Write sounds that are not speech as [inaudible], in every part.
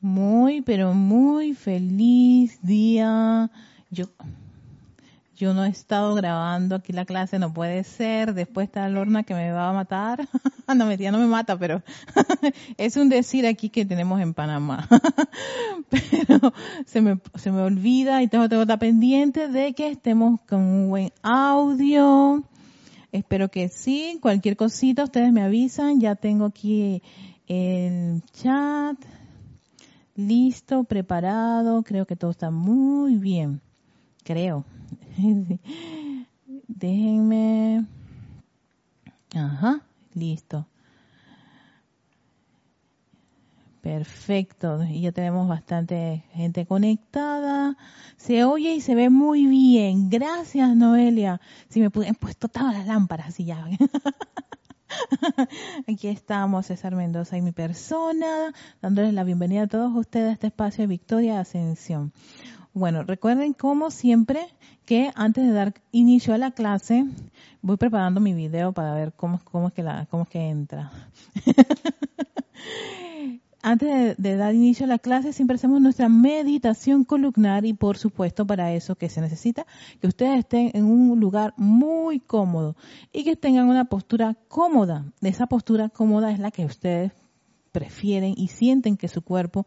Muy, pero muy feliz día. Yo, yo no he estado grabando aquí la clase, no puede ser. Después está Lorna que me va a matar. [laughs] no, mentira, no me mata, pero [laughs] es un decir aquí que tenemos en Panamá. [laughs] pero se me, se me olvida y tengo, que estar pendiente de que estemos con un buen audio. Espero que sí. Cualquier cosita ustedes me avisan. Ya tengo aquí el chat listo, preparado, creo que todo está muy bien, creo. [laughs] Déjenme. Ajá, listo. Perfecto, y ya tenemos bastante gente conectada. Se oye y se ve muy bien. Gracias, Noelia. Si me he puesto todas las lámparas y ya. [laughs] [laughs] Aquí estamos, César Mendoza y mi persona, dándoles la bienvenida a todos ustedes a este espacio de Victoria Ascensión. Bueno, recuerden como siempre que antes de dar inicio a la clase, voy preparando mi video para ver cómo, cómo es que la, cómo es que entra. [laughs] antes de, dar inicio a la clase, siempre hacemos nuestra meditación columnar y por supuesto para eso que se necesita que ustedes estén en un lugar muy cómodo y que tengan una postura cómoda. Esa postura cómoda es la que ustedes prefieren y sienten que su cuerpo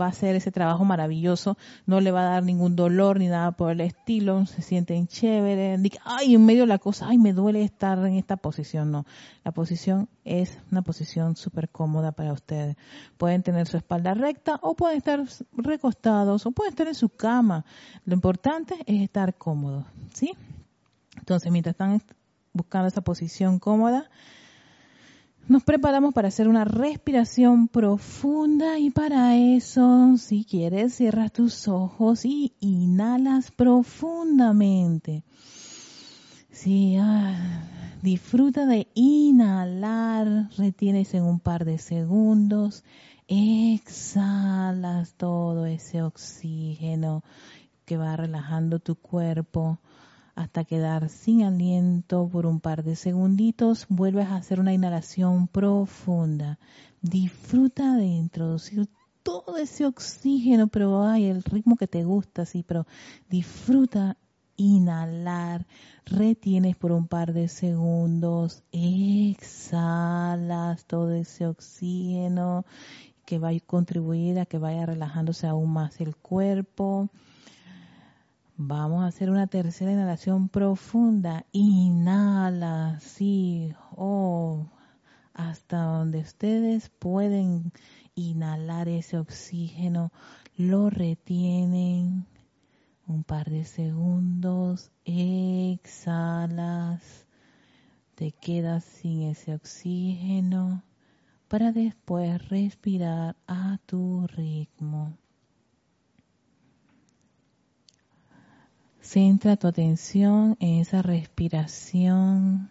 va a hacer ese trabajo maravilloso, no le va a dar ningún dolor ni nada por el estilo, se sienten chévere, ay, en medio de la cosa, ay, me duele estar en esta posición, no, la posición es una posición súper cómoda para ustedes. Pueden tener su espalda recta o pueden estar recostados o pueden estar en su cama. Lo importante es estar cómodos, ¿sí? Entonces, mientras están buscando esa posición cómoda, nos preparamos para hacer una respiración profunda y para eso, si quieres, cierras tus ojos y inhalas profundamente. Sí, ah, disfruta de inhalar, retienes en un par de segundos, exhalas todo ese oxígeno que va relajando tu cuerpo hasta quedar sin aliento por un par de segunditos, vuelves a hacer una inhalación profunda. Disfruta de introducir todo ese oxígeno, pero hay el ritmo que te gusta, sí, pero disfruta inhalar, retienes por un par de segundos, exhalas todo ese oxígeno que va a contribuir a que vaya relajándose aún más el cuerpo Vamos a hacer una tercera inhalación profunda. Inhala, sí, oh, hasta donde ustedes pueden inhalar ese oxígeno, lo retienen un par de segundos, exhalas, te quedas sin ese oxígeno para después respirar a tu ritmo. Centra tu atención en esa respiración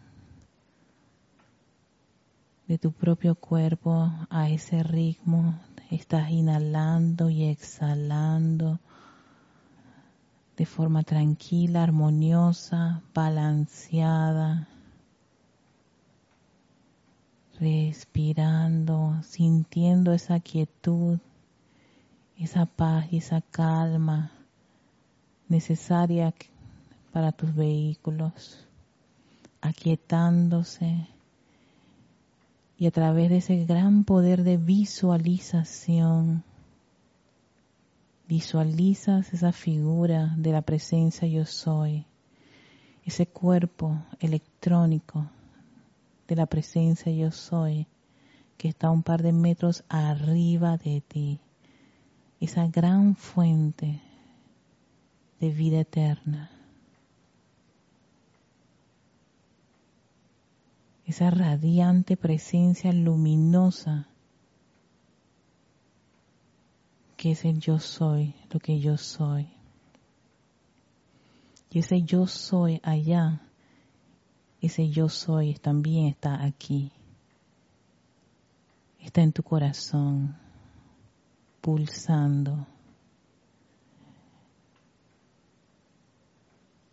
de tu propio cuerpo a ese ritmo. Estás inhalando y exhalando de forma tranquila, armoniosa, balanceada. Respirando, sintiendo esa quietud, esa paz y esa calma necesaria para tus vehículos, aquietándose. Y a través de ese gran poder de visualización, visualizas esa figura de la presencia yo soy, ese cuerpo electrónico de la presencia yo soy, que está un par de metros arriba de ti, esa gran fuente de vida eterna. Esa radiante presencia luminosa que es el yo soy, lo que yo soy. Y ese yo soy allá, ese yo soy también está aquí. Está en tu corazón, pulsando.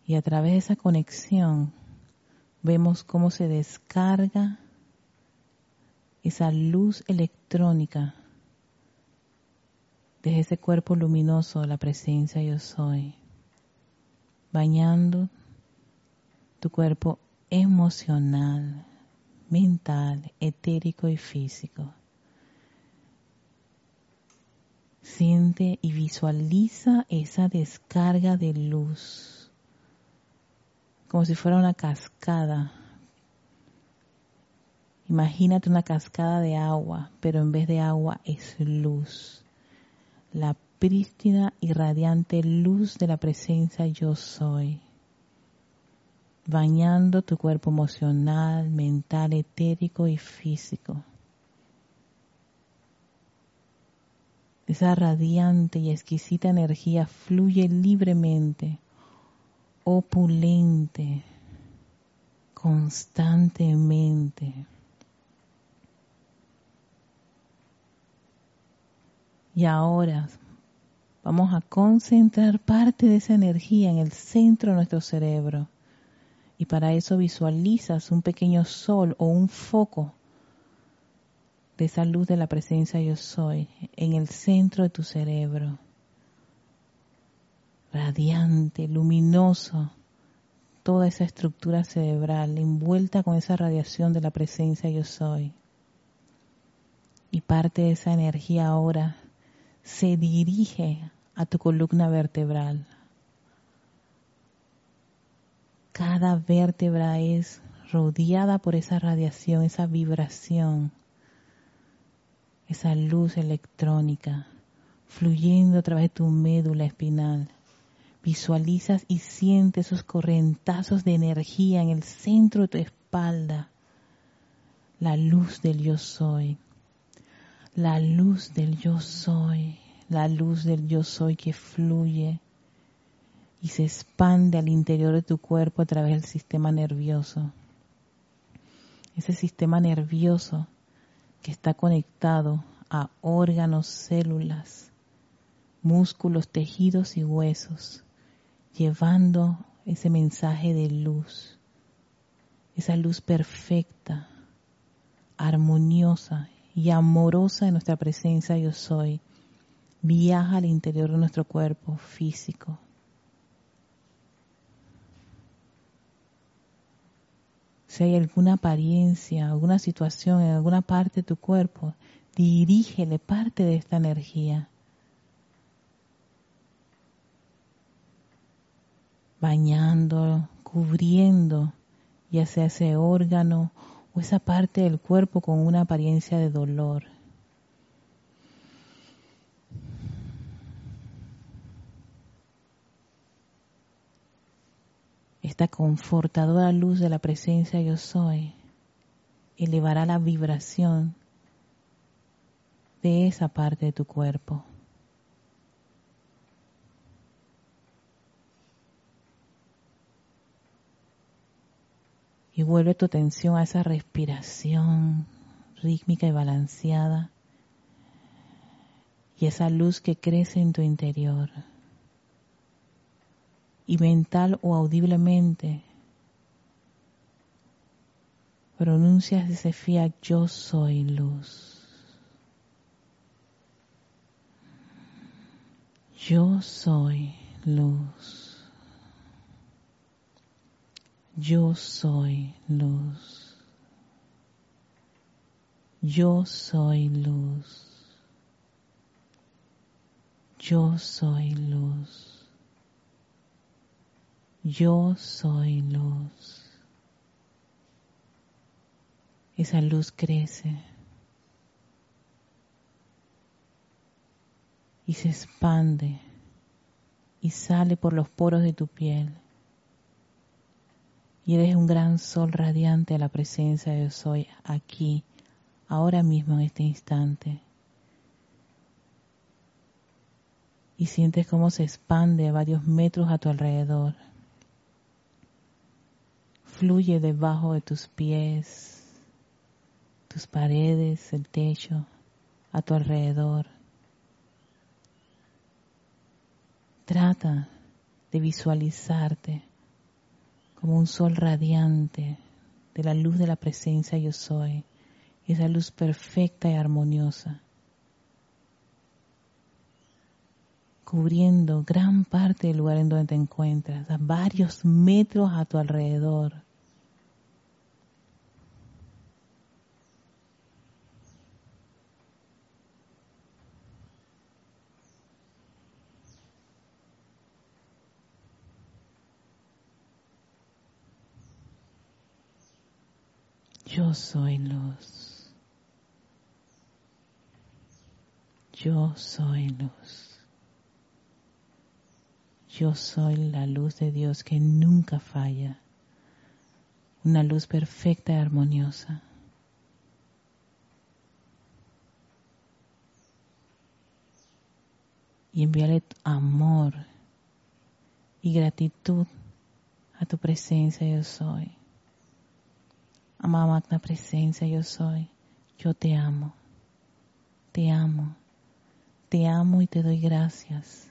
Y a través de esa conexión vemos cómo se descarga esa luz electrónica desde ese cuerpo luminoso, la presencia yo soy, bañando tu cuerpo emocional, mental, etérico y físico. Siente y visualiza esa descarga de luz, como si fuera una cascada. Imagínate una cascada de agua, pero en vez de agua es luz. La prístina y radiante luz de la presencia yo soy bañando tu cuerpo emocional, mental, etérico y físico. Esa radiante y exquisita energía fluye libremente, opulente, constantemente. Y ahora vamos a concentrar parte de esa energía en el centro de nuestro cerebro y para eso visualizas un pequeño sol o un foco de esa luz de la presencia yo soy en el centro de tu cerebro. Radiante, luminoso, toda esa estructura cerebral envuelta con esa radiación de la presencia yo soy. Y parte de esa energía ahora se dirige a tu columna vertebral, cada vértebra es rodeada por esa radiación, esa vibración, esa luz electrónica fluyendo a través de tu médula espinal. Visualizas y sientes esos correntazos de energía en el centro de tu espalda. La luz del yo soy. La luz del yo soy. La luz del yo soy que fluye y se expande al interior de tu cuerpo a través del sistema nervioso. Ese sistema nervioso que está conectado a órganos, células, músculos, tejidos y huesos, llevando ese mensaje de luz, esa luz perfecta, armoniosa y amorosa de nuestra presencia yo soy, viaja al interior de nuestro cuerpo físico, Si hay alguna apariencia, alguna situación en alguna parte de tu cuerpo, dirígele parte de esta energía. Bañando, cubriendo, ya sea ese órgano o esa parte del cuerpo con una apariencia de dolor. esta confortadora luz de la presencia yo soy elevará la vibración de esa parte de tu cuerpo. Y vuelve tu atención a esa respiración rítmica y balanceada y esa luz que crece en tu interior y mental o audiblemente pronuncias ese fiat yo soy luz. Yo soy luz. Yo soy luz. Yo soy luz. Yo soy luz. Yo soy luz. Esa luz crece y se expande y sale por los poros de tu piel. Y eres un gran sol radiante a la presencia de soy aquí, ahora mismo en este instante. Y sientes cómo se expande a varios metros a tu alrededor fluye debajo de tus pies, tus paredes, el techo, a tu alrededor. Trata de visualizarte como un sol radiante de la luz de la presencia yo soy, esa luz perfecta y armoniosa. cubriendo gran parte del lugar en donde te encuentras, a varios metros a tu alrededor. Soy luz. Yo soy luz. Yo soy la luz de Dios que nunca falla. Una luz perfecta y armoniosa. Y envíale amor y gratitud a tu presencia yo soy. Amada magna presencia, yo soy. Yo te amo. Te amo. Te amo y te doy gracias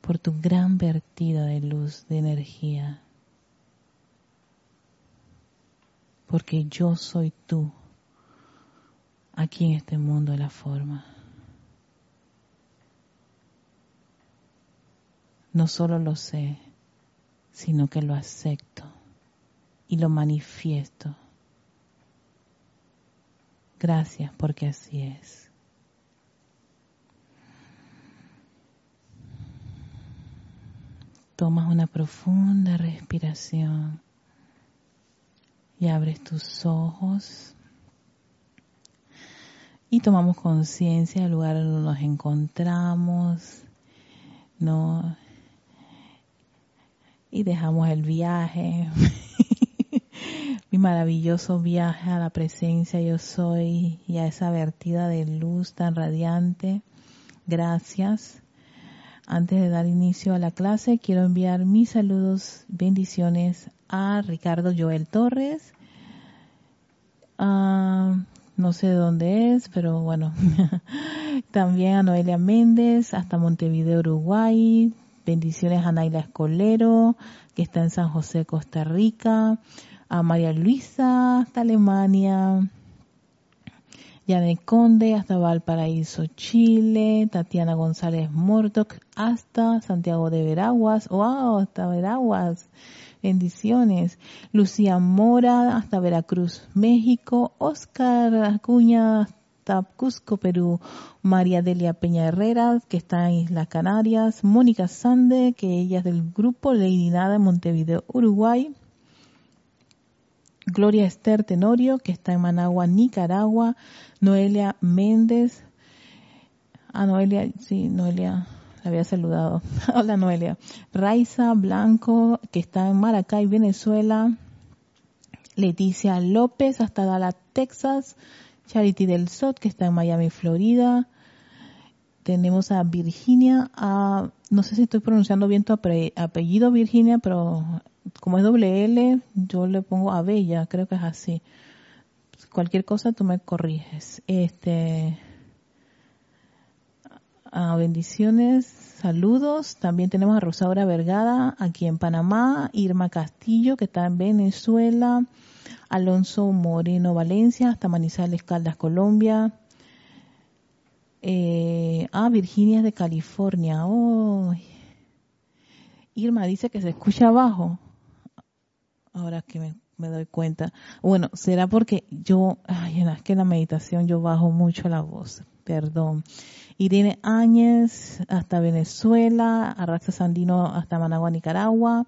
por tu gran vertida de luz, de energía. Porque yo soy tú aquí en este mundo de la forma. No solo lo sé, sino que lo acepto y lo manifiesto. Gracias porque así es. Tomas una profunda respiración y abres tus ojos y tomamos conciencia del lugar donde nos encontramos, ¿no? Y dejamos el viaje [laughs] maravilloso viaje a la presencia yo soy y a esa vertida de luz tan radiante. Gracias. Antes de dar inicio a la clase, quiero enviar mis saludos, bendiciones a Ricardo Joel Torres. Ah, no sé dónde es, pero bueno. [laughs] También a Noelia Méndez, hasta Montevideo, Uruguay. Bendiciones a Naila Escolero, que está en San José, Costa Rica a María Luisa hasta Alemania, Janet Conde hasta Valparaíso, Chile, Tatiana González Mortoc hasta Santiago de Veraguas, wow, hasta Veraguas, bendiciones, Lucía Mora hasta Veracruz, México, Oscar Acuña hasta Cusco, Perú, María Delia Peña Herrera, que está en Islas Canarias, Mónica Sande, que ella es del grupo Lady Nada en Montevideo, Uruguay, Gloria Esther Tenorio, que está en Managua, Nicaragua, Noelia Méndez, a ah, Noelia, sí, Noelia, la había saludado. [laughs] Hola Noelia. Raiza Blanco, que está en Maracay, Venezuela. Leticia López, hasta Dallas, Texas. Charity del Sot, que está en Miami, Florida. Tenemos a Virginia, a, no sé si estoy pronunciando bien tu apellido Virginia, pero como es doble L, yo le pongo a Bella, creo que es así. Cualquier cosa tú me corriges. Este, a bendiciones, saludos. También tenemos a Rosaura Vergada aquí en Panamá, Irma Castillo que está en Venezuela, Alonso Moreno Valencia hasta Manizales Caldas Colombia. Eh, ah, Virginia de California. Oh. Irma dice que se escucha abajo ahora que me, doy cuenta. Bueno, será porque yo, ay, es que la meditación yo bajo mucho la voz, perdón. Irene Áñez hasta Venezuela, Arraxa Sandino hasta Managua, Nicaragua,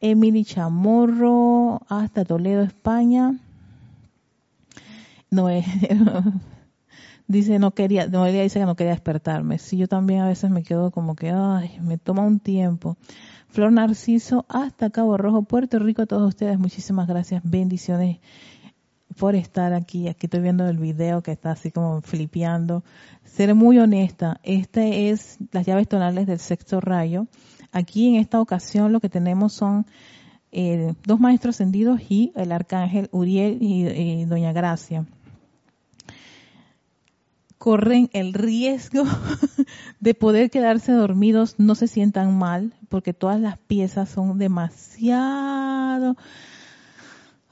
Emily Chamorro hasta Toledo, España. No [laughs] dice no quería, Noelia dice que no quería despertarme. Sí, yo también a veces me quedo como que, ay, me toma un tiempo. Flor Narciso hasta Cabo Rojo, Puerto Rico. A todos ustedes, muchísimas gracias. Bendiciones por estar aquí. Aquí estoy viendo el video que está así como flipeando. Ser muy honesta, este es las llaves tonales del sexto rayo. Aquí en esta ocasión lo que tenemos son eh, dos maestros ascendidos y el arcángel Uriel y Doña Gracia corren el riesgo [laughs] de poder quedarse dormidos, no se sientan mal, porque todas las piezas son demasiado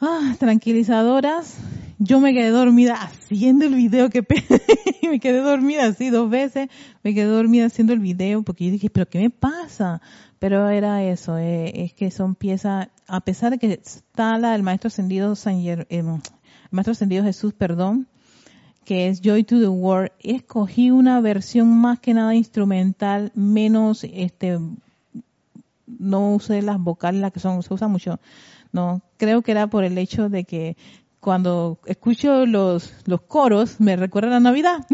ah, tranquilizadoras. Yo me quedé dormida haciendo el video que [laughs] me quedé dormida así dos veces, me quedé dormida haciendo el video porque yo dije, pero ¿qué me pasa? Pero era eso, eh, es que son piezas, a pesar de que está la del maestro ascendido San eh, el maestro ascendido Jesús, perdón, que es Joy to the World, escogí una versión más que nada instrumental, menos este no usé las vocales, las que son, se usa mucho. No, creo que era por el hecho de que cuando escucho los, los coros me recuerda la Navidad.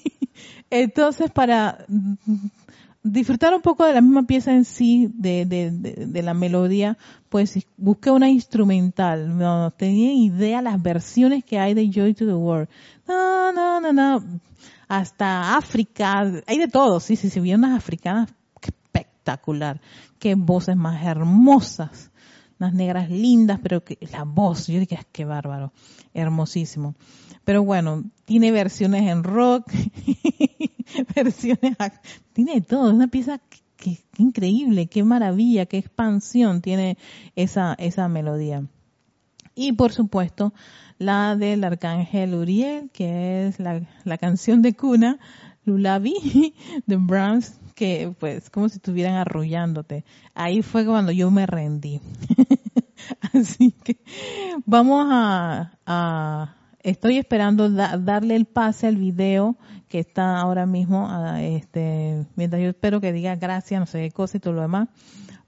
[laughs] Entonces, para disfrutar un poco de la misma pieza en sí, de, de, de, la melodía, pues busqué una instrumental. No tenía idea las versiones que hay de Joy to the World. No, no, no, no. Hasta África, hay de todo. Sí, sí, sí, vi unas africanas espectacular. Qué voces más hermosas. Unas negras lindas, pero que la voz, yo dije, qué bárbaro. Hermosísimo. Pero bueno, tiene versiones en rock, [laughs] [laughs] versiones, tiene todo, es una pieza que, increíble, qué maravilla, qué expansión tiene esa, esa melodía. Y por supuesto, la del arcángel Uriel, que es la, la canción de cuna, Lulabi, [laughs] de Brahms, que pues como si estuvieran arrollándote. Ahí fue cuando yo me rendí. [laughs] Así que vamos a, a estoy esperando darle el pase al video que está ahora mismo, este, mientras yo espero que diga gracias, no sé qué cosa y todo lo demás,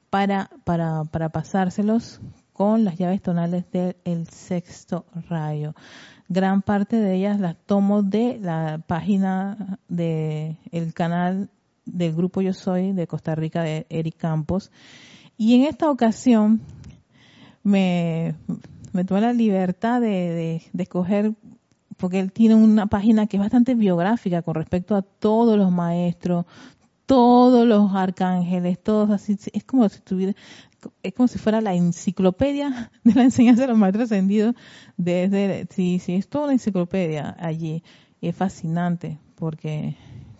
para, para, para pasárselos con las llaves tonales del sexto rayo. Gran parte de ellas las tomo de la página de el canal del grupo Yo Soy de Costa Rica de Eric Campos. Y en esta ocasión me, me la libertad de, de, escoger, porque él tiene una página que es bastante biográfica con respecto a todos los maestros, todos los arcángeles, todos así, es como si tuviera, es como si fuera la enciclopedia [laughs] de la enseñanza de los maestros ascendidos desde, sí, sí, es toda una enciclopedia allí, es fascinante, porque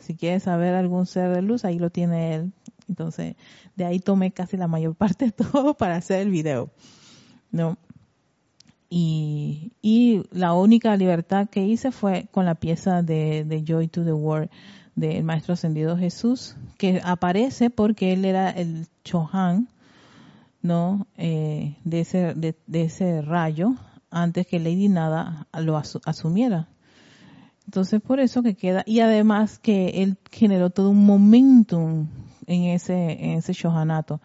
si quieres saber algún ser de luz, ahí lo tiene él. Entonces, de ahí tomé casi la mayor [laughs] parte de todo para hacer el video. ¿No? Y, y la única libertad que hice fue con la pieza de, Joy to the World del Maestro Ascendido Jesús, que aparece porque él era el Chohan, ¿no? Eh, de, ese, de, ese rayo antes que Lady Nada lo asumiera. Entonces, por eso que queda, y además que él generó todo un momentum en ese, en ese shohanato.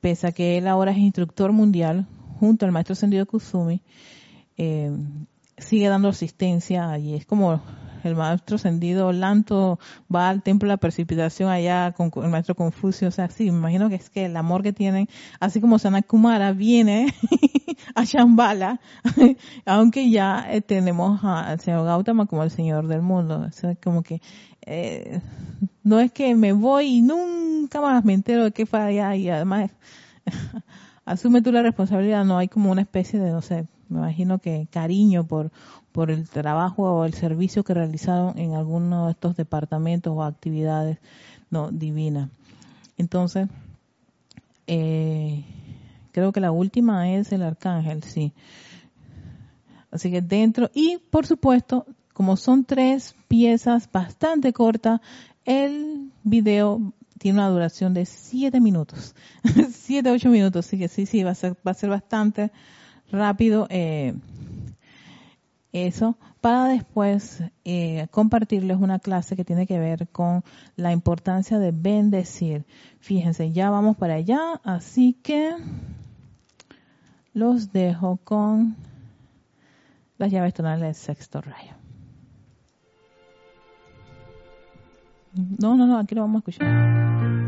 Pese a que él ahora es instructor mundial, junto al maestro Sendido Kusumi, eh, sigue dando asistencia allí. Es como el maestro Sendido Lanto va al templo de la precipitación allá con el maestro Confucio. O sea, sí, me imagino que es que el amor que tienen, así como Sanakumara viene [laughs] a Shambhala, [laughs] aunque ya eh, tenemos al señor Gautama como el señor del mundo. O sea, como que eh, no es que me voy y nunca más me entero de qué fue allá y además [laughs] asume tú la responsabilidad, no hay como una especie de, no sé, me imagino que cariño por, por el trabajo o el servicio que realizaron en alguno de estos departamentos o actividades no divinas. Entonces, eh, creo que la última es el arcángel, sí. Así que dentro, y por supuesto, como son tres piezas bastante cortas, el video tiene una duración de siete minutos, [laughs] siete, ocho minutos, así que sí, sí, va a ser, va a ser bastante rápido. Eh, eso para después eh, compartirles una clase que tiene que ver con la importancia de bendecir. Fíjense, ya vamos para allá, así que los dejo con las llaves tonales del sexto rayo. No, no, no, aquí lo vamos a escuchar.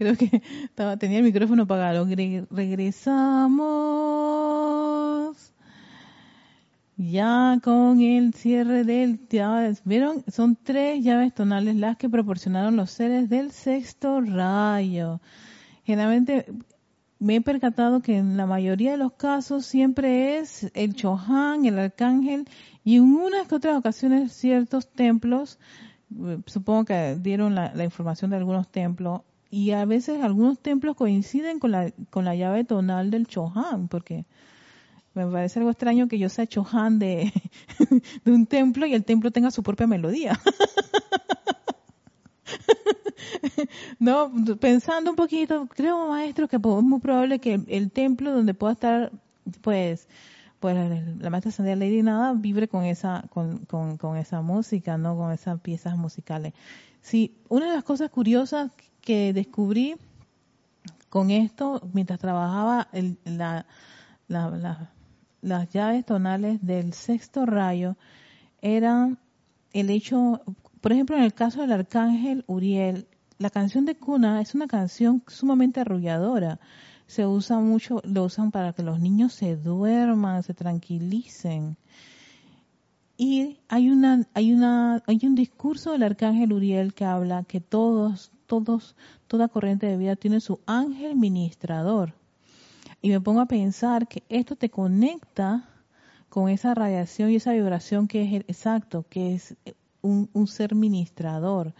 Creo que estaba, tenía el micrófono apagado. regresamos. Ya con el cierre del. ¿Vieron? Son tres llaves tonales las que proporcionaron los seres del sexto rayo. Generalmente me he percatado que en la mayoría de los casos siempre es el Chohan, el arcángel, y en unas que otras ocasiones ciertos templos, eh, supongo que dieron la, información de algunos templos, y a veces algunos templos coinciden con la, con la llave tonal del Chohan, porque me parece algo extraño que yo sea Chohan de, [laughs] de un templo y el templo tenga su propia melodía. [laughs] no, pensando un poquito, creo, maestro, que es muy probable que el, templo donde pueda estar, pues, pues la maestra Sandra Lady Nada vibre con esa, con, con, esa música, ¿no? Con esas piezas musicales. Sí, una de las cosas curiosas que descubrí con esto, mientras trabajaba la, las llaves tonales del sexto rayo, era el hecho, por ejemplo, en el caso del arcángel Uriel, la canción de cuna es una canción sumamente arrulladora. Se usa mucho, lo usan para que los niños se duerman, se tranquilicen. Y hay una, hay una, hay un discurso del arcángel Uriel que habla que todos, todos, toda corriente de vida tiene su ángel ministrador. Y me pongo a pensar que esto te conecta con esa radiación y esa vibración que es el, exacto, que es un, un ser ministrador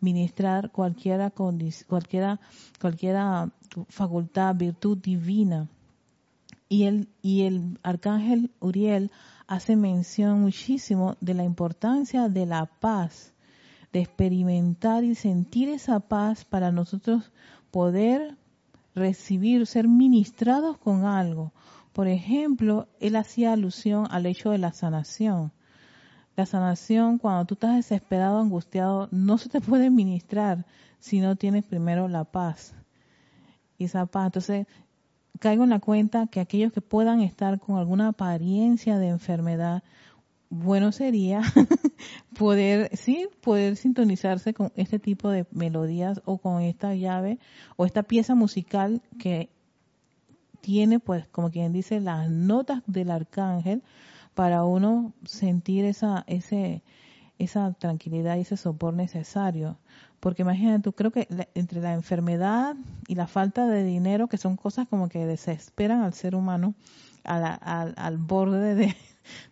ministrar cualquiera, cualquiera, cualquiera facultad, virtud divina. Y el, y el arcángel Uriel hace mención muchísimo de la importancia de la paz, de experimentar y sentir esa paz para nosotros poder recibir, ser ministrados con algo. Por ejemplo, él hacía alusión al hecho de la sanación. La sanación, cuando tú estás desesperado, angustiado, no se te [laughs] puede ministrar si no tienes primero la paz. Y esa paz. Entonces, caigo en la cuenta que aquellos que puedan estar con alguna apariencia de enfermedad, bueno sería [laughs] poder, sí, poder sintonizarse con este tipo de melodías o con esta llave o esta pieza musical que tiene, pues, como quien dice, las notas del arcángel para uno sentir esa, ese, esa tranquilidad y ese sopor necesario. Porque imagínate, tú creo que entre la enfermedad y la falta de dinero, que son cosas como que desesperan al ser humano al, borde de,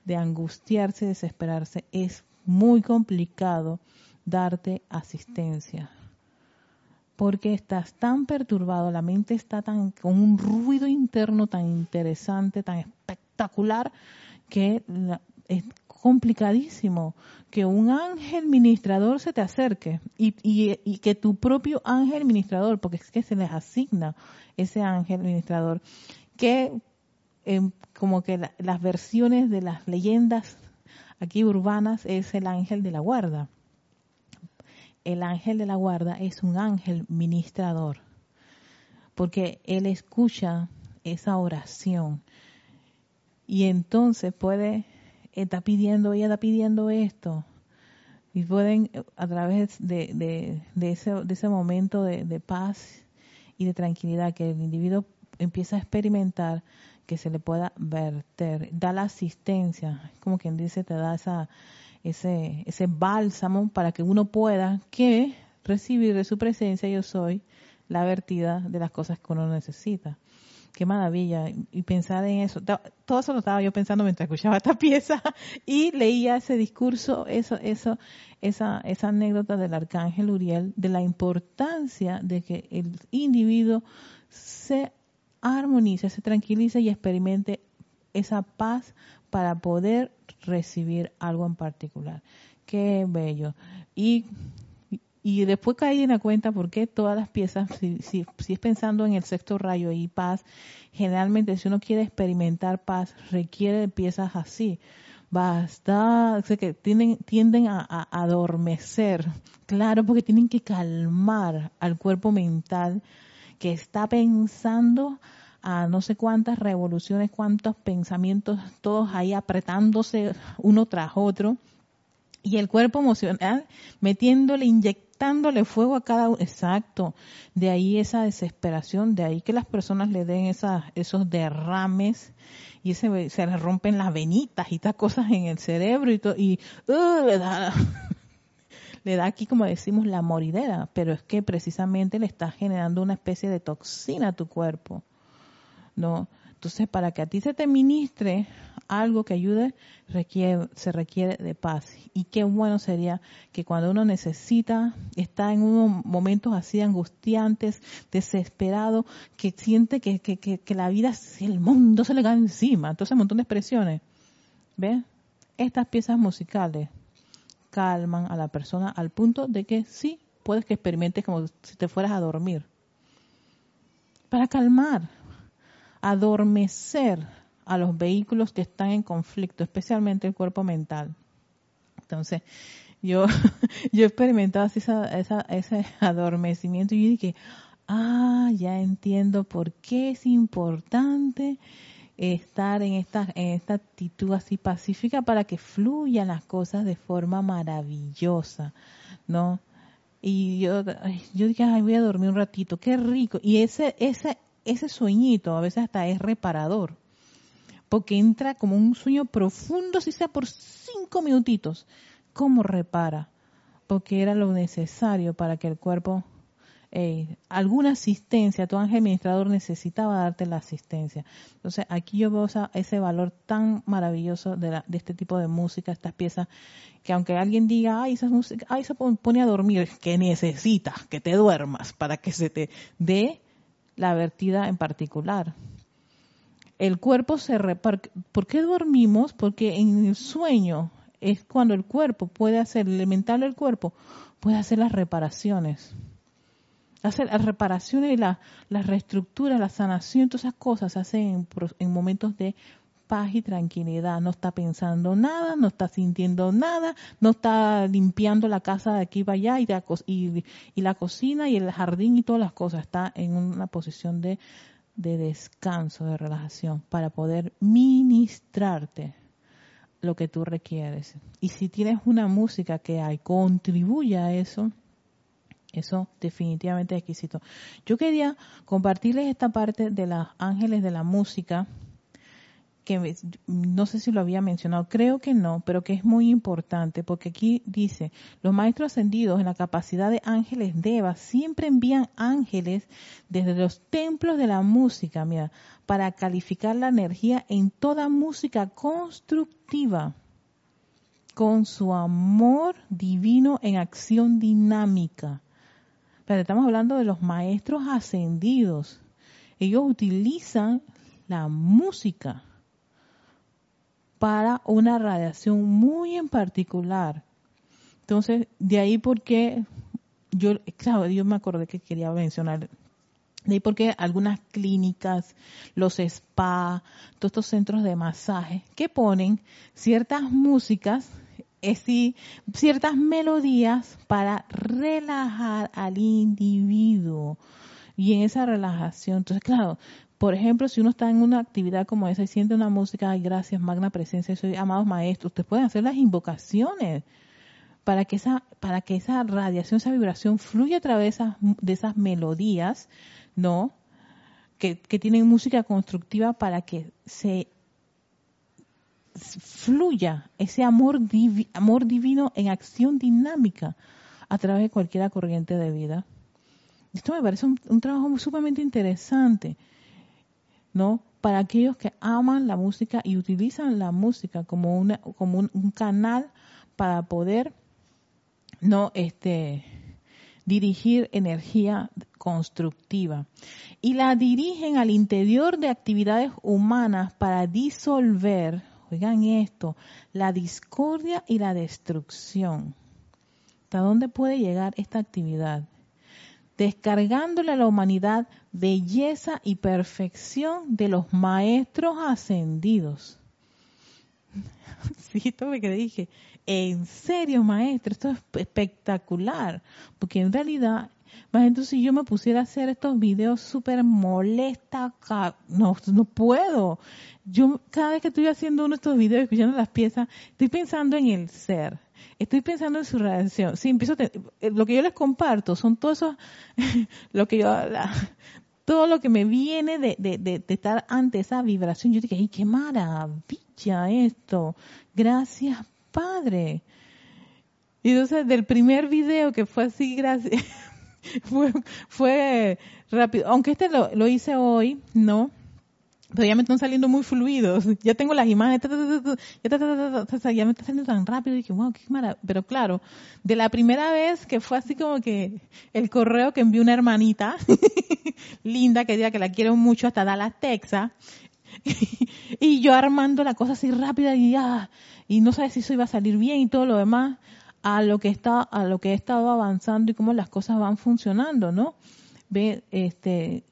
de angustiarse, desesperarse, es muy complicado darte asistencia. Porque estás tan perturbado, la mente está tan con un ruido interno tan interesante, tan espectacular, que es complicadísimo que un ángel ministrador se te acerque y, y, que tu propio ángel ministrador, porque es que se les asigna ese ángel ministrador, que em, como que las versiones de las leyendas aquí urbanas es el ángel de la guarda. El ángel de la guarda es un ángel ministrador, porque él escucha esa oración y entonces puede, está pidiendo, ella está pidiendo esto. Y pueden, a través de, de, ese, de ese momento de, paz y de tranquilidad que el individuo empieza a experimentar, que se le pueda verter, da la asistencia, como quien dice, te da esa, ese, ese bálsamo para que uno pueda que recibir de su presencia yo soy la vertida de las cosas que uno necesita qué maravilla. Y pensar en eso. Todo eso lo estaba yo pensando mientras escuchaba esta [laughs] pieza y leía ese discurso, eso, eso, esa, esa anécdota del arcángel Uriel, de la importancia de que el individuo se armonice, se tranquilice y experimente esa paz para poder recibir algo en particular. Qué bello. Y y después caí en la cuenta por qué todas las piezas, si, si, es pensando en el sexto rayo y paz, generalmente si uno quiere experimentar paz, requiere de piezas así. Basta, que tienden, tienden a, adormecer, claro, porque tienen que calmar al cuerpo mental que está pensando a no sé cuántas revoluciones, cuántos pensamientos, todos ahí apretándose uno tras otro y el cuerpo emocional metiéndole, inyectándole fuego a cada uno. Exacto. De ahí esa desesperación, de ahí que las personas le den esas, esos derrames y se, se les rompen las venitas y estas cosas en el cerebro y y uh, le da, [laughs] le da aquí, como decimos, la moridera, pero es que precisamente le está generando una especie de toxina a tu cuerpo, ¿no? Entonces, para que a ti se te ministre algo que ayude, requiere, se requiere de paz. Y qué bueno sería que cuando uno necesita, está en unos momentos así angustiantes, desesperado, que siente que, que, que, la vida, el mundo se le cae encima. Entonces, un montón de expresiones. ¿Ves? Estas piezas musicales calman a la persona al punto de que sí, puedes que experimentes como si te fueras a dormir. Para calmar, adormecer a los vehículos que están en conflicto, especialmente el cuerpo mental. Entonces, yo, [laughs] yo he experimentado ese adormecimiento y yo dije, ah, ya entiendo por qué es importante estar en esta, en esta actitud así pacífica para que fluyan las cosas de forma maravillosa, ¿no? Y yo, yo dije, ay, voy a dormir un ratito, qué rico. Y ese, ese, ese sueñito a veces hasta es reparador, porque entra como un sueño profundo, si sea por cinco minutitos. ¿Cómo repara? Porque era lo necesario para que el cuerpo, eh, alguna asistencia, tu ángel administrador necesitaba darte la asistencia. Entonces aquí yo veo ese valor tan maravilloso de, de este tipo de música, estas piezas, que aunque alguien diga, ay, esa música, ay, se pone a dormir, que necesitas que te duermas para que se te dé la vertida en particular. El cuerpo se repara. ¿Por qué dormimos? Porque en el sueño es cuando el cuerpo puede hacer, el elemental del cuerpo, puede hacer las reparaciones. Hacer las reparaciones y la, la reestructura, la sanación, todas esas cosas se hacen en, en momentos de paz y tranquilidad. No está pensando nada, no está sintiendo nada, no está limpiando la casa de aquí para allá y, y, y la cocina y el jardín y todas las cosas. Está en una posición de, de descanso, de relajación, para poder ministrarte lo que tú requieres. Y si tienes una música que hay, contribuye a eso, eso definitivamente es exquisito. Yo quería compartirles esta parte de los ángeles de la música que no sé si lo había mencionado, creo que no, pero que es muy importante, porque aquí dice, los maestros ascendidos en la capacidad de ángeles Deva siempre envían ángeles desde los templos de la música, mira, para calificar la energía en toda música constructiva, con su amor divino en acción dinámica. Pero estamos hablando de los maestros ascendidos. Ellos utilizan la música para una radiación muy en particular. Entonces, de ahí porque yo, claro, yo me acordé que quería mencionar, de ahí porque algunas clínicas, los spa, todos estos centros de masaje, que ponen ciertas músicas, es decir, ciertas melodías para relajar al individuo. Y en esa relajación, entonces, claro, por ejemplo, si uno está en una actividad como esa y siente una música, ay, gracias, magna presencia, soy amados maestros, ustedes pueden hacer las invocaciones para que esa, para que esa radiación, esa vibración fluya a través de esas melodías, ¿no? Que, que tienen música constructiva para que se fluya ese amor, amor divino en acción dinámica a través de cualquier corriente de vida. Esto me parece un, un trabajo sumamente interesante. ¿No? Para aquellos que aman la música y utilizan la música como, una, como un, canal para poder, ¿no? Este, dirigir energía constructiva y la dirigen al interior de actividades humanas para disolver, oigan esto, la discordia y la destrucción. ¿Hasta dónde puede llegar esta actividad? Descargándole a la humanidad belleza y perfección de los maestros ascendidos. [laughs] Sí, esto me que dije, en serio maestro, esto es espectacular, porque en realidad entonces si yo me pusiera a hacer estos videos súper molesta, no, no puedo. Yo cada vez que estoy haciendo uno de estos videos, escuchando las piezas, estoy pensando en el ser. Estoy pensando en su reacción. Sí, empiezo eh, lo que yo les comparto son todos esos, [laughs] lo que yo, todo lo que me viene de, estar ante esa vibración. Yo dije, ¡ay, qué maravilla esto! Gracias, Padre. Y entonces del primer video que fue así, gracias, [laughs] fue, fue rápido. Aunque este lo, lo hice hoy, ¿no? Pero ya me están saliendo muy fluidos. Ya tengo las imágenes, ya me está saliendo tan rápido. Y dije, wow, qué maravilla. Pero claro, de la primera vez que fue así como que el correo que envió una hermanita linda que diga que la quiero mucho hasta Dallas, Texas. y yo armando la cosa así rápida y ya, y no sabes si eso iba a salir bien y todo lo demás a lo que está a lo que he estado avanzando y cómo las cosas van funcionando no ve este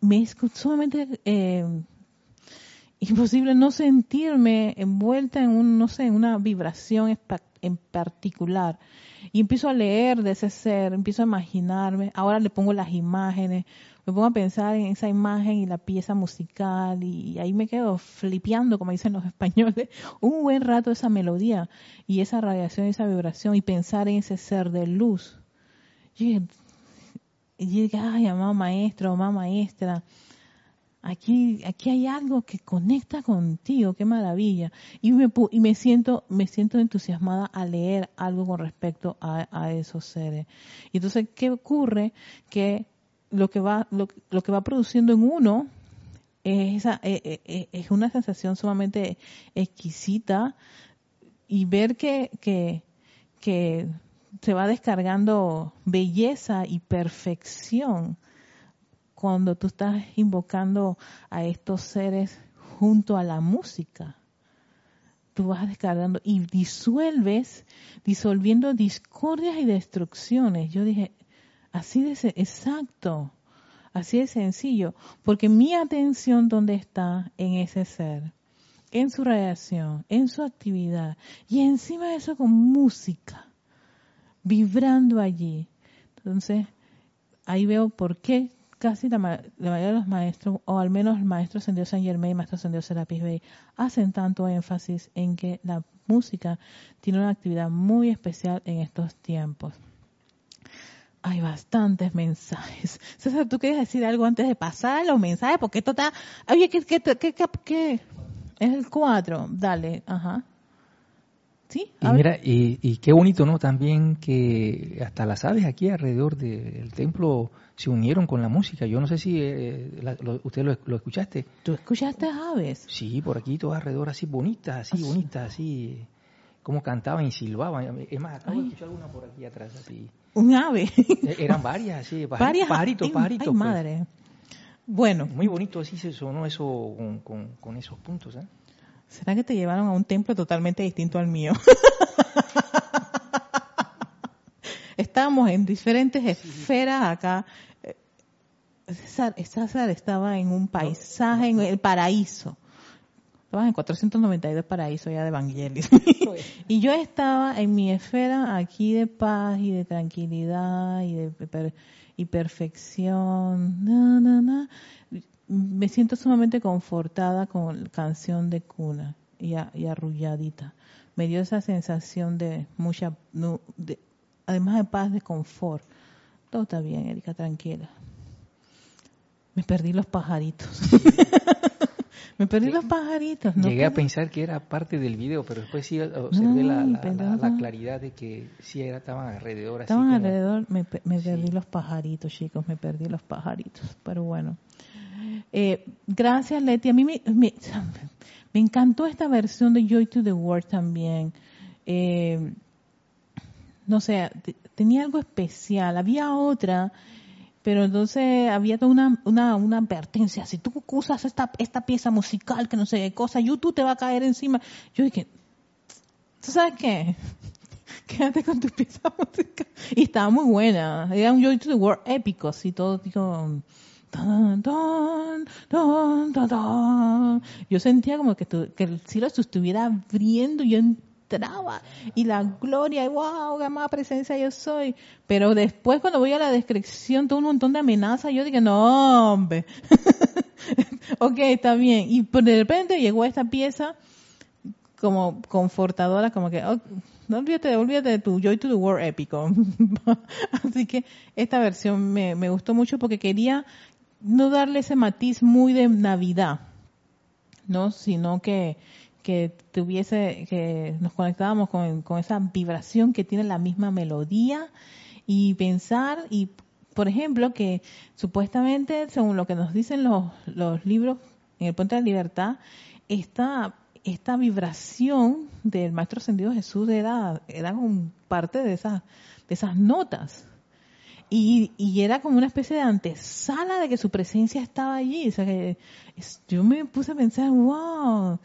me es sumamente eh, imposible no sentirme envuelta en un no sé en una vibración en particular. Y empiezo a leer de ese ser empiezo a imaginarme. Ahora le pongo las imágenes me pongo a pensar en esa imagen y la pieza musical y ahí me quedo flipeando, como dicen los [laughs] españoles, un buen rato esa melodía y esa radiación esa vibración y pensar en ese ser de luz. Y dije, ay, amado maestro, amada maestra, aquí, aquí hay algo que conecta contigo, qué maravilla. Y me, y me siento, me siento entusiasmada a leer algo con respecto a, a esos seres. Y entonces, ¿qué ocurre? Que lo que va lo, que va produciendo en uno es esa eh, eh, eh, es una sensación sumamente exquisita y ver que, que, que se va descargando belleza y perfección cuando tú estás invocando a estos seres junto a la música. Tú vas descargando y disuelves, disolviendo discordias y destrucciones. Yo dije, Así de exacto, así de sencillo, porque mi atención dónde está en ese ser, en su radiación, en su actividad y encima de eso con música, vibrando allí. Entonces, ahí veo por qué casi la, mayoría de los maestros, o al menos el maestro Sendio San Germain y maestro Sendio Serapis Bey, hacen tanto énfasis en que la música tiene una actividad muy especial en estos tiempos. Hay bastantes mensajes. [laughs] César, ¿tú quieres decir algo antes de pasar los mensajes? Porque esto está... Oye, ¿qué, qué, qué, qué? Es el 4. Dale, ajá. ¿Sí? y mira, y, qué bonito, ¿no? También que hasta las aves aquí alrededor del templo se unieron con la música. Yo no sé si eh, usted lo, escuchaste. ¿Tú escuchaste aves? Sí, por aquí todas alrededor así bonitas, así bonitas, así como cantaban y silbaban. Es más, acabo de escuchar alguna por aquí atrás, así. Un ave. E-, eran varias, sí, [laughs] varias. Pajaritos, pajaritos. Ay, pues. madre. Bueno. Muy bonito así se sonó eso con, con, esos puntos, ¿eh? ¿Será que te llevaron a un templo totalmente distinto al mío? [laughs] Estábamos en diferentes esferas acá. César, César estaba en un paisaje, en el paraíso Estabas en 492 paraíso ya de Evangelis. [laughs] y yo estaba en mi esfera aquí de paz y de tranquilidad y de y perfección. Me siento sumamente confortada con la canción de cuna y, arrulladita. Me dio esa sensación de mucha, de, además de paz, de confort. Todo está bien, Erika, tranquila. Me perdí los pajaritos. [laughs] Me perdí los pajaritos. ¿no? Llegué a pensar que era parte del video, pero después sí observé la, la, claridad de que sí era, estaban alrededor. Estaban alrededor, me, me perdí los pajaritos, chicos, me perdí los pajaritos. Pero bueno. Eh, gracias, Leti. A mí me, encantó esta versión de Joy to the World también. Eh, no sé, tenía algo especial. Había otra pero entonces había toda una advertencia, si tú usas esta, esta pieza musical, que no sé qué cosa, YouTube te va a caer encima. Yo dije, ¿tú sabes qué? [laughs] Quédate con tu pieza [laughs] musical. Y estaba muy buena, era un Joy to the World épico, así todo, digo, Yo sentía como que, que el cielo se estuviera abriendo y yo entraba y la gloria, y wow, amada presencia yo soy. Pero después cuando voy a la descripción, todo un montón de amenazas, yo dije, no, hombre. [laughs] ok, está bien. Y de repente llegó esta pieza como confortadora, como que, no olvídate, olvídate de tu Joy to the World épico. [laughs] Así que esta versión me gustó mucho porque quería no darle ese matiz muy de Navidad, ¿no? Sino que, que tuviese, que nos conectábamos con, con esa vibración que tiene la misma melodía y pensar y por ejemplo, que supuestamente, según lo que nos dicen los, los libros en el Puente de la Libertad, esta, esta vibración del Maestro Ascendido Jesús era, era un parte de esas, de esas notas. Y, y, era como una especie de antesala de que su presencia estaba allí. O sea, que yo me puse a pensar, wow,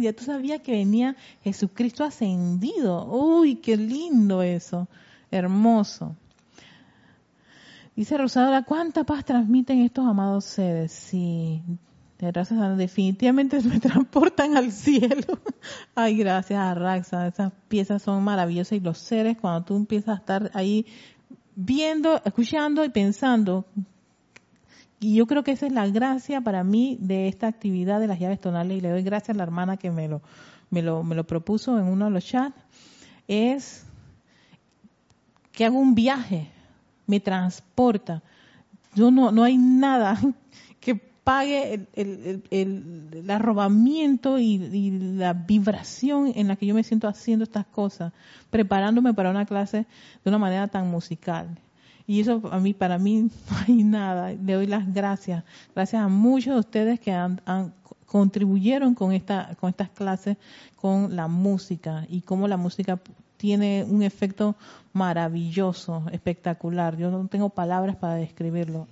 ya tú sabías que venía Jesucristo ascendido. Uy, qué lindo eso, hermoso. Dice Rosadora, ¿cuánta paz transmiten estos amados seres? Sí, gracias definitivamente [laughs] me transportan al cielo. [laughs] Ay, gracias a Raxa, esas piezas son maravillosas y los seres, cuando tú empiezas a estar ahí viendo, escuchando y pensando, y yo creo que esa es la gracia para mí de esta actividad de las llaves tonales, y le doy gracias a la hermana que me lo, me lo, me lo propuso en uno de los chats, es que hago un viaje, me transporta. Yo no, no hay nada pague el, el, arrobamiento y, la vibración en la que yo me siento haciendo estas cosas, preparándome para una clase de una manera tan musical. Y eso a mí, para mí [laughs] no hay nada. Le doy las gracias. Gracias a muchos de ustedes que han, contribuyeron con esta, con estas clases, con la música y cómo la música tiene un efecto maravilloso, espectacular. Yo no tengo palabras para describirlo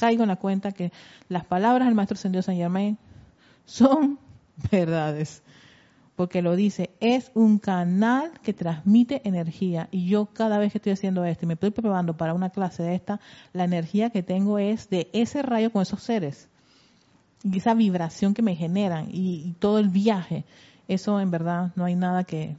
caigo en la cuenta que las palabras del Maestro Ascendido San Germain son [laughs] verdades. Porque lo dice, es un canal que transmite energía. Y yo cada vez que estoy haciendo esto y me estoy preparando para una clase de esta, la energía que tengo es de ese rayo con esos seres. Y esa vibración que me generan y todo el viaje. Eso en verdad no hay nada que,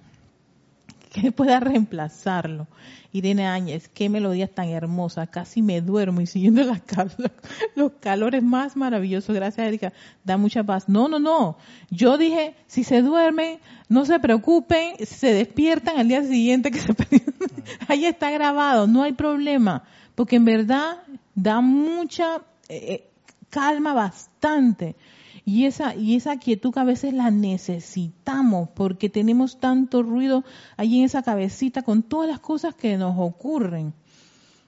que pueda reemplazarlo. Irene Áñez, qué melodía tan hermosa, casi me duermo y siguiendo las [laughs] los calores más maravillosos. Gracias, Erika, da mucha paz. No, no, no. Yo dije, si se duermen, no se preocupen, se despiertan al día siguiente que se [laughs] Ahí está grabado, no hay problema, porque en verdad da mucha eh, eh, calma bastante. Y esa, y esa quietud a veces la necesitamos porque tenemos tanto ruido allí en esa cabecita con todas las cosas que nos ocurren.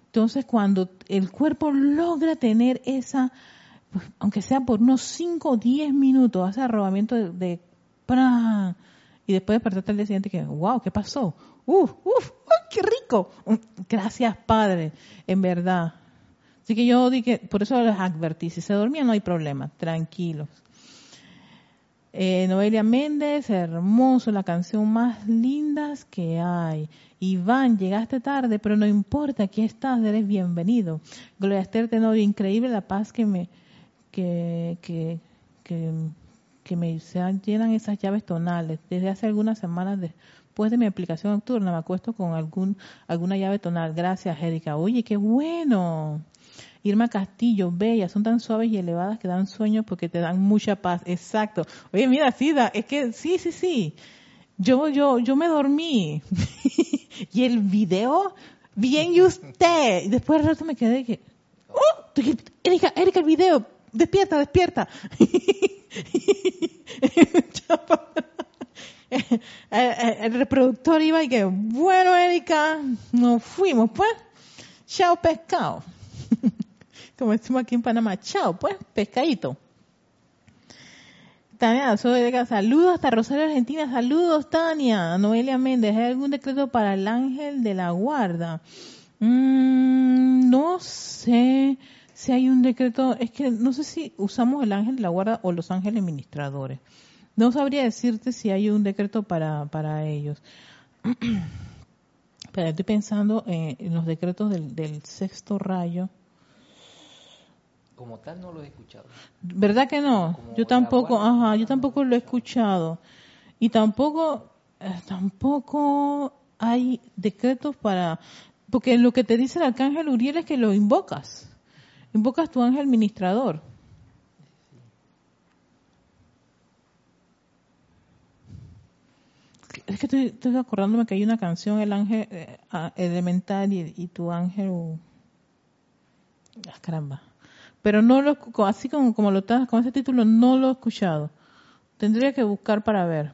Entonces, cuando el cuerpo logra tener esa, pues, aunque sea por unos 5 o 10 minutos, hace arrobamiento de, de y después despertarte al día siguiente que, wow, ¿qué pasó? ¡Uf, uf! ¡Qué rico! Gracias, Padre, en verdad. Así que yo dije, por eso les advertí, si se dormía no hay problema, tranquilos. Eh, Noelia Méndez, hermoso, la canción más lindas que hay. Iván, llegaste tarde, pero no importa, aquí estás, eres bienvenido. Gloria Esther Tenorio, increíble la paz que me, que, que, que, me llenan esas llaves tonales. Desde hace algunas semanas después de mi aplicación nocturna me acuesto con algún, alguna llave tonal. Gracias, Erika. Oye, qué bueno. Irma Castillo, bella, son tan suaves y elevadas que dan sueño porque te dan mucha paz. Exacto. Oye, mira, Sida, es que sí, sí, sí. Yo, yo, yo me dormí. [laughs] y el video, bien y usted. Después de rato me quedé que, ¡Oh! Erika, Erika, el video, despierta, despierta. [laughs] el reproductor iba y que, bueno, Erika, nos fuimos, pues. Chao, pescado como decimos aquí en Panamá, chao, pues, pescadito. Tania saludos hasta Rosario, Argentina, saludos Tania, Noelia Méndez, ¿hay algún decreto para el ángel de la guarda? Mm, no sé si hay un decreto, es que no sé si usamos el ángel de la guarda o los ángeles administradores. No sabría decirte si hay un decreto para, para ellos. [clears throat] Pero estoy pensando en los decretos del sexto rayo como tal no lo he escuchado. ¿Verdad que no? yo tampoco, ajá, yo tampoco lo he escuchado. Y tampoco, eh, tampoco hay decretos para, porque lo que te dice el arcángel Uriel es que lo invocas. Invocas tu ángel ministrador. Es que estoy, acordándome que hay una canción, El ángel eh, elemental y, tu ángel. Ah, caramba. Pero no lo, así como, como lo estás, con ese título, no lo he escuchado. Tendría que buscar para ver.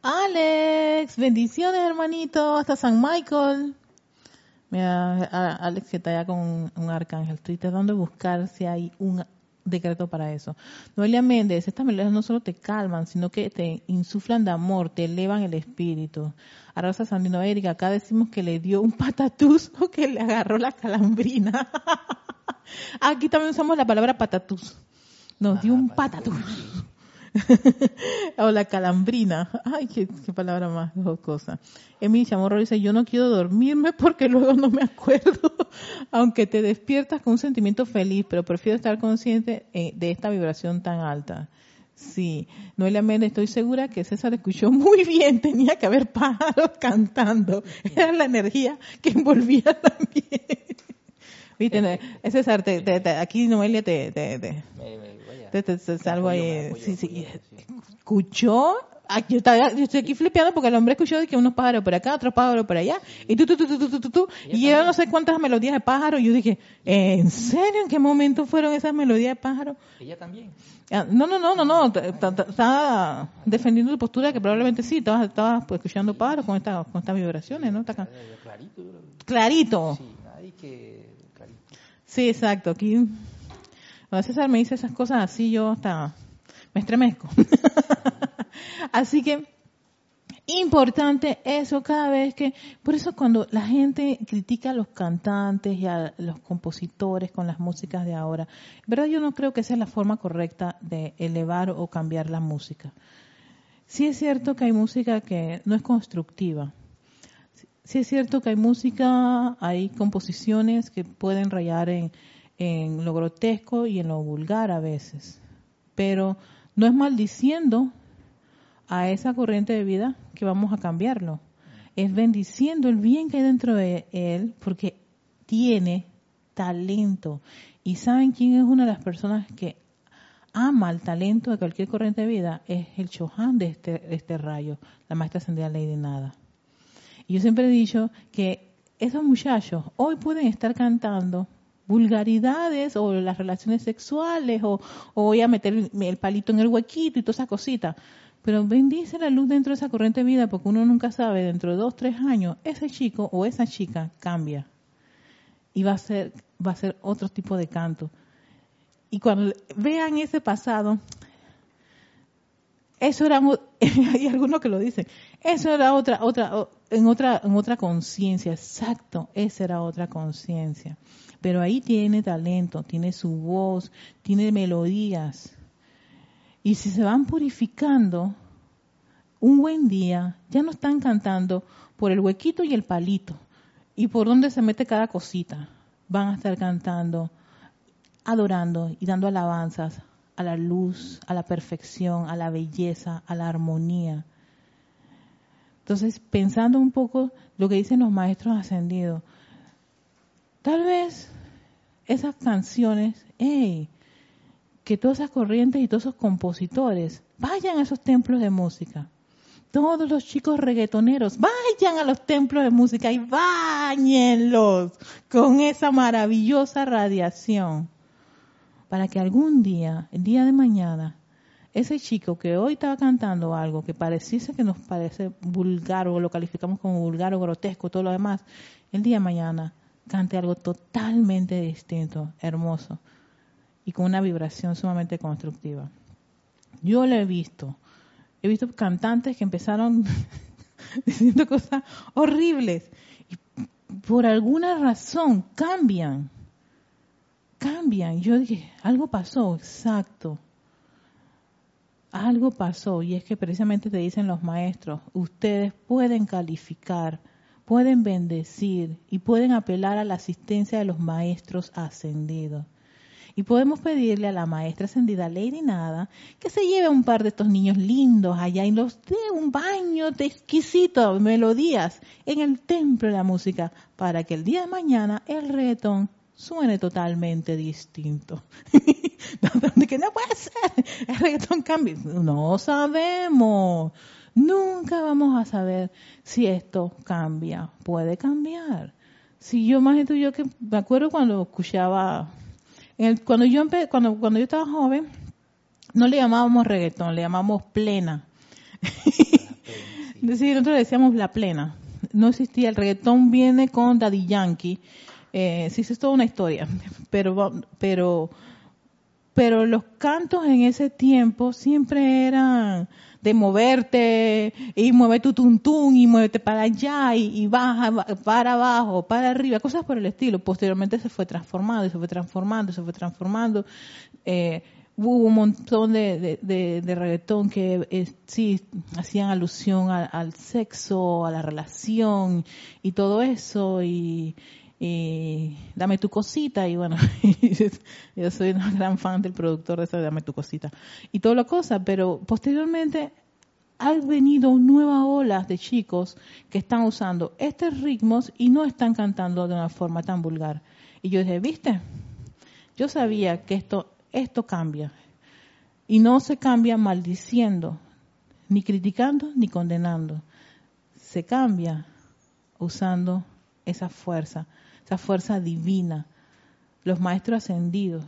Alex, bendiciones hermanito, hasta San Michael. Mira, Alex que está allá con un, arcángel. Estoy tratando de buscar si hay un decreto para eso. Noelia Méndez, estas melodías no solo te calman, sino que te insuflan de amor, te elevan el espíritu. A Rosa Sandino Erika, acá decimos que le dio un patatús [laughs] o que le agarró la calambrina. [laughs] Aquí también usamos la palabra patatús. Nos dio un patatús. [laughs] o la calambrina. Ay, qué, palabra más cosa. Emi Chamorro dice, yo no quiero dormirme porque luego no me acuerdo. [laughs] Aunque te despiertas con un sentimiento feliz, pero prefiero estar consciente eh, de esta vibración tan alta. Sí, Noelia Méndez, estoy segura que César escuchó [laughs] muy bien, tenía que haber pájaros cantando, era la energía que envolvía también. Viste, César, aquí Noelia te, te, salvo ahí. Sí, sí. Escuchó. yo, estaba, yo estoy aquí flipeando porque el hombre escuchó que unos pájaros por acá, otros pájaros por allá, y tú, tú, tú, tú, tú, tú, tú. Y yo no sé cuántas melodías de pájaro. Y yo dije, ¿en serio? ¿En qué momento fueron esas melodías de pájaro? Ella también. No, no, no, no, no. Estaba defendiendo tu postura que probablemente sí. Estabas, estabas pues, escuchando pájaros con, esta, con estas vibraciones, ¿no? Clarito. Clarito. Sí, que... Sí, exacto. Aquí cuando César me dice esas cosas así, yo hasta me estremezco. [laughs] así que importante eso cada vez que, por eso cuando la gente critica a los cantantes y a los compositores con las músicas de ahora, verdad yo no creo que sea la forma correcta de elevar o cambiar la música. Sí es cierto que hay música que no es constructiva. Sí es cierto que hay música, hay composiciones que pueden rayar en, lo grotesco y en lo vulgar a veces. Pero no es maldiciendo a esa corriente de vida que vamos a cambiarlo. Es bendiciendo el bien que hay dentro de él porque tiene talento. ¿Y saben quién es una de las personas que ama el talento de cualquier corriente de vida? Es el Chohan de este, este rayo, la maestra ascendida Lady Nada. Yo siempre he dicho que esos muchachos hoy pueden estar cantando vulgaridades o las relaciones sexuales o, voy a meter el palito en el huequito y todas esas cositas. Pero bendice la luz dentro de esa corriente de vida porque uno nunca sabe, dentro de dos, tres años, ese chico o esa chica cambia y va a ser, va a ser otro tipo de canto. Y cuando vean ese pasado, eso era, [laughs] hay algunos que lo dicen, eso era otra, otra, en otra, en otra conciencia, exacto, esa era otra conciencia pero ahí tiene talento, tiene su voz, tiene melodías. Y si se van purificando, un buen día ya no están cantando por el huequito y el palito y por donde se mete cada cosita. Van a estar cantando, adorando y dando alabanzas a la luz, a la perfección, a la belleza, a la armonía. Entonces, pensando un poco lo que dicen los maestros ascendidos, Tal vez esas canciones, que todas esas corrientes y todos esos compositores vayan a esos templos de música. Todos los chicos reggaetoneros vayan a los templos de música y bañenlos con esa maravillosa radiación. Para que algún día, el día de mañana, ese chico que hoy estaba cantando algo que pareciese que nos parece vulgar o lo calificamos como vulgar o grotesco, todo lo demás, el día de mañana cante algo totalmente distinto, hermoso y con una vibración sumamente constructiva. Yo lo he visto. He visto cantantes que empezaron [laughs] diciendo cosas horribles y por alguna razón cambian. Cambian. Yo dije, algo pasó, exacto. Algo pasó y es que precisamente te dicen los maestros, ustedes pueden calificar pueden bendecir y pueden apelar a la asistencia de los maestros ascendidos. Y podemos pedirle a la maestra ascendida Lady Nada que se lleve a un par de estos niños lindos allá y los dé un baño de exquisito melodías en el templo de la música para que el día de mañana el reggaetón suene totalmente distinto. [laughs] que no puede ser, el reggaetón cambia. No sabemos. Nunca vamos a saber si esto cambia. Puede cambiar. Si yo más tú yo que me acuerdo cuando escuchaba, cuando yo cuando cuando yo estaba joven, no le llamábamos reggaetón, le llamábamos plena. [laughs] decir, nosotros decíamos la plena. No existía el reggaetón viene con Daddy Yankee eh, sí, es toda una historia, pero, pero, pero los cantos en ese tiempo siempre eran de moverte y mueve tu tuntún y muévete para allá y, baja para abajo, para arriba, cosas por el estilo. Posteriormente se fue transformando y se fue transformando, se fue transformando. Eh, hubo un montón de, de, reggaetón que eh, sí hacían alusión al sexo, a la relación y todo eso y, y dame tu cosita y bueno [laughs] yo soy una gran fan del productor de esa dame tu cosita y toda la cosa pero posteriormente han venido nuevas olas de chicos que están usando estos ritmos y no están cantando de una forma tan vulgar. Y yo dije viste yo sabía que esto esto cambia. Y no se cambia maldiciendo ni criticando ni condenando. Se cambia usando esa fuerza esa fuerza divina. Los maestros ascendidos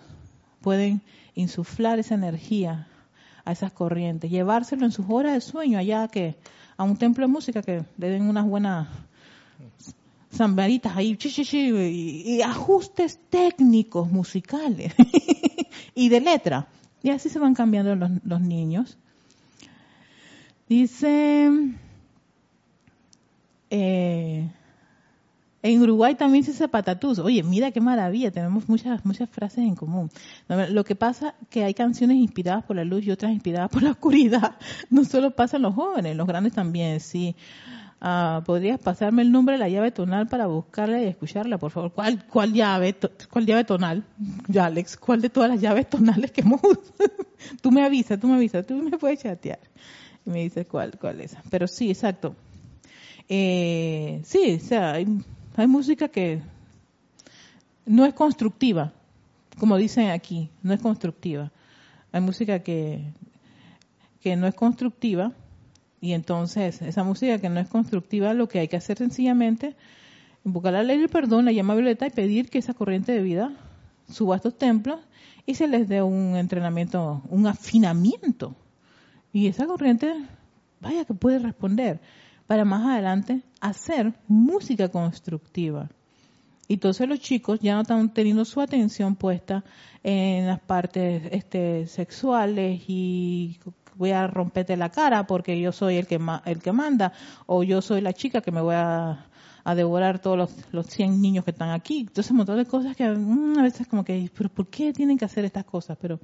pueden insuflar esa energía a esas corrientes, llevárselo en sus horas de sueño allá que a un templo de música que le den unas buenas zambaritas ahí y, ajustes técnicos musicales [laughs] y de letra. Y así se van cambiando los, los niños. Dice, eh, en Uruguay también se dice patatús. Oye, mira qué maravilla, tenemos muchas muchas frases en común. Lo que pasa que hay canciones inspiradas por la luz y otras inspiradas por la oscuridad. [laughs] No solo pasan los jóvenes, los grandes también, sí. Ah, ¿Podrías pasarme el nombre de la llave tonal para buscarla y escucharla, por favor? ¿Cuál, cuál llave cuál llave tonal? Ya, Alex, ¿cuál de todas las llaves tonales que hemos [laughs] Tú me avisas, tú me avisas, tú me puedes chatear. Y me dices cuál, cuál es. Pero sí, exacto. Eh, sí, o sea, hay hay música que no es constructiva, como dicen aquí, no es constructiva. Hay música que, que no es constructiva y entonces esa música que no es constructiva lo que hay que hacer sencillamente invocar la ley del perdón, la llama violeta y pedir que esa corriente de vida suba a estos templos y se les dé un entrenamiento, un afinamiento. Y esa corriente, vaya que puede responder para más adelante hacer música constructiva. Y entonces los chicos ya no están teniendo su atención puesta en las partes este, sexuales y voy a romperte la cara porque yo soy el que, el que manda o yo soy la chica que me voy a, devorar todos los, los 100 niños que están aquí. Entonces un montón de cosas que mm, a veces como que, pero ¿por qué tienen que hacer estas cosas? Pero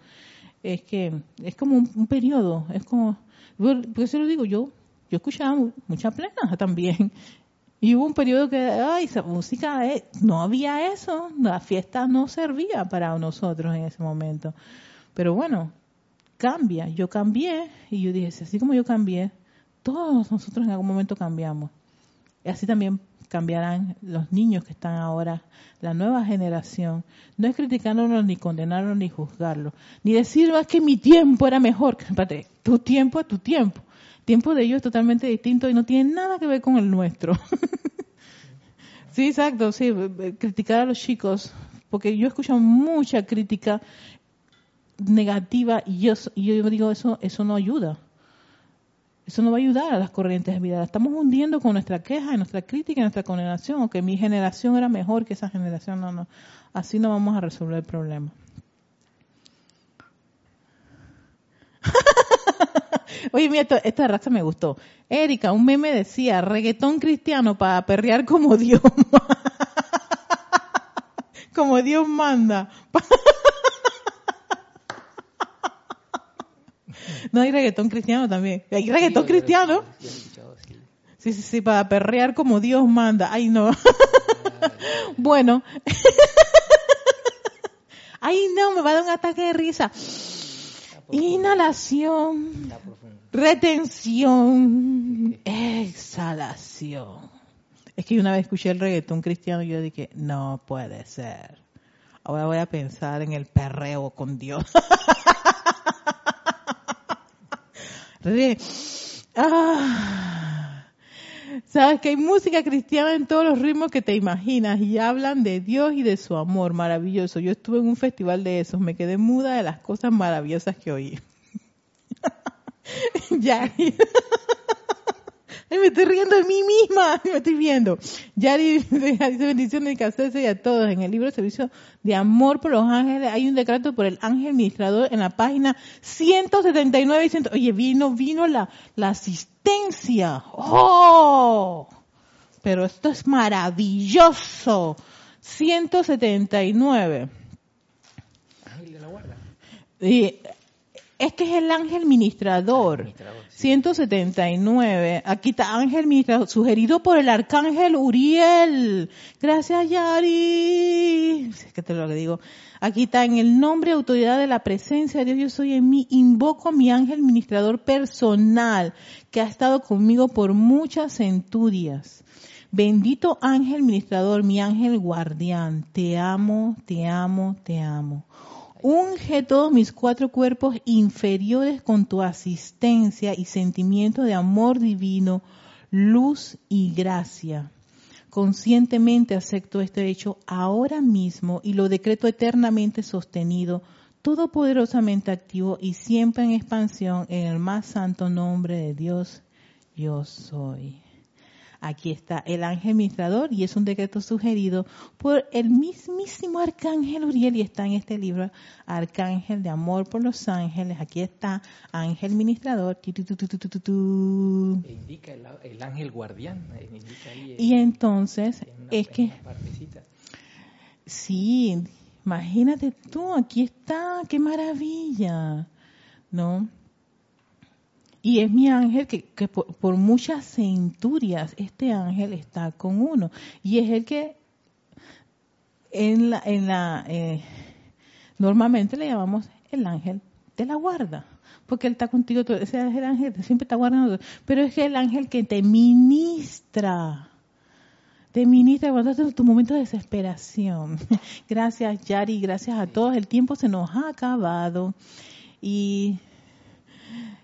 es que es como un, un periodo, es como, por eso lo digo, yo yo escuchaba mucha plena también. [laughs] Y hubo un periodo que, ay, esa música, eh, no había eso, la fiesta no servía para nosotros en ese momento. Pero bueno, cambia, yo cambié y yo dije, así como yo cambié, todos nosotros en algún momento cambiamos. Y así también cambiarán los niños que están ahora, la nueva generación. No es criticándolos, ni condenarlos, ni juzgarlos, ni decir, ah, que mi tiempo era mejor. Espérate, tu tiempo es tu tiempo tiempo de ellos es totalmente distinto y no tiene nada que ver con el nuestro. [laughs] sí, exacto, sí, criticar a los chicos, porque yo escucho mucha crítica negativa y yo, yo digo eso, eso no ayuda. Eso no va a ayudar a las corrientes de vida. estamos hundiendo con nuestra queja, nuestra crítica, nuestra condenación, o que mi generación era mejor que esa generación. No, no. Así no vamos a resolver el problema. [laughs] Oye, mira, esta, raza me gustó. Erika, un meme decía, reggaetón cristiano para perrear como Dios [laughs] como Dios manda. [laughs] no hay reggaetón cristiano también. Hay reggaetón cristiano. Sí, sí, sí, para perrear como Dios manda. Ay, no. [laughs] bueno. Ay, no, me va a dar un ataque de risa. Inhalación, retención, exhalación. Es que una vez escuché el reggaetón cristiano y yo dije, no puede ser. Ahora voy a pensar en el perreo con Dios. [laughs] ah, Sabes que hay música cristiana en todos los ritmos que te imaginas y hablan de Dios y de su amor maravilloso. Yo estuve en un festival de esos, me quedé muda de las cosas maravillosas que oí. [laughs] ya. Ay, me estoy riendo de mí misma, [laughs] me estoy viendo. Yari dice [laughs] bendiciones de y a todos. En el libro de servicio de amor por los ángeles hay un decreto por el ángel administrador en la página 179 y 100. Oye, vino, vino la, la asistencia. ¡Oh! Pero esto es maravilloso. 179. Ángel de la guarda. Y es que es el ángel ministrador. 179. Aquí está ángel ministrador, sugerido por el arcángel Uriel. Gracias, Yari. Es que te lo digo. Aquí está en el nombre y autoridad de la presencia de Dios, yo soy en mí. Invoco a mi ángel ministrador personal que ha estado conmigo por muchas centurias. Bendito ángel ministrador, mi ángel guardián. Te amo, te amo, te amo. Unge todos mis cuatro cuerpos inferiores con tu asistencia y sentimiento de amor divino, luz y gracia. Conscientemente acepto este hecho ahora mismo y lo decreto eternamente sostenido, todopoderosamente activo y siempre en expansión en el más santo nombre de Dios, yo soy. Aquí está el ángel ministrador y es un decreto sugerido por el mismísimo arcángel Uriel y está en este libro, Arcángel de Amor por los Ángeles. Aquí está ángel ministrador. indica el, ángel guardián. y entonces es que... Sí, imagínate tú, aquí está, qué maravilla. ¿No? Y es mi ángel que, por, muchas centurias este ángel está con uno. Y es el que en la, en la eh, normalmente le llamamos el ángel de la guarda. Porque él está contigo, todo, ese es el ángel, siempre está guardando. Pero es el ángel que te ministra. Te ministra cuando estás en tu momento de desesperación. [laughs] Gracias, Yari, gracias a todos. El tiempo se nos ha acabado. Y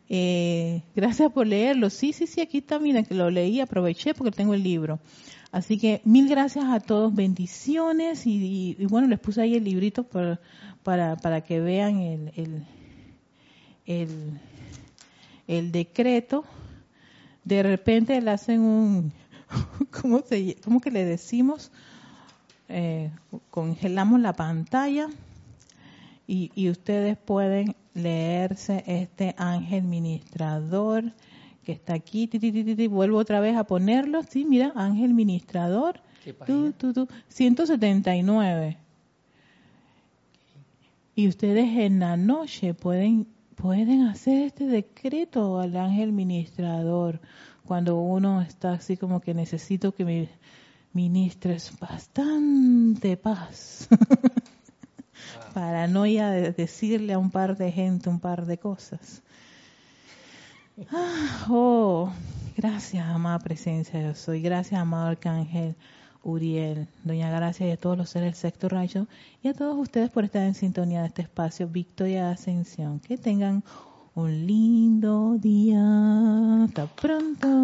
eh, gracias por leerlo. Sí, sí, sí, aquí está, mira, que lo leí, aproveché porque tengo el libro. Así que mil gracias a todos, bendiciones y, bueno, les puse ahí el librito para, para, para que vean el, el, el, el, decreto. De repente le hacen un, [laughs] ¿cómo, se, cómo que le decimos? Eh, congelamos la pantalla y, y ustedes pueden leerse este ángel ministrador que está aquí. Vuelvo otra vez a ponerlo. Sí, mira, ángel ministrador. 179. Y ustedes en la noche pueden, pueden hacer este decreto al ángel ministrador cuando uno está así como que necesito que me ministres bastante paz. [laughs] para no ya decirle a un par de gente un par de cosas. Ah, oh, gracias, amada presencia yo soy. Gracias, amado arcángel Uriel, Doña Gracia y a todos los seres del sexto rayo y a todos ustedes por estar en sintonía de este espacio Victoria Ascensión. Que tengan un lindo día. Hasta pronto.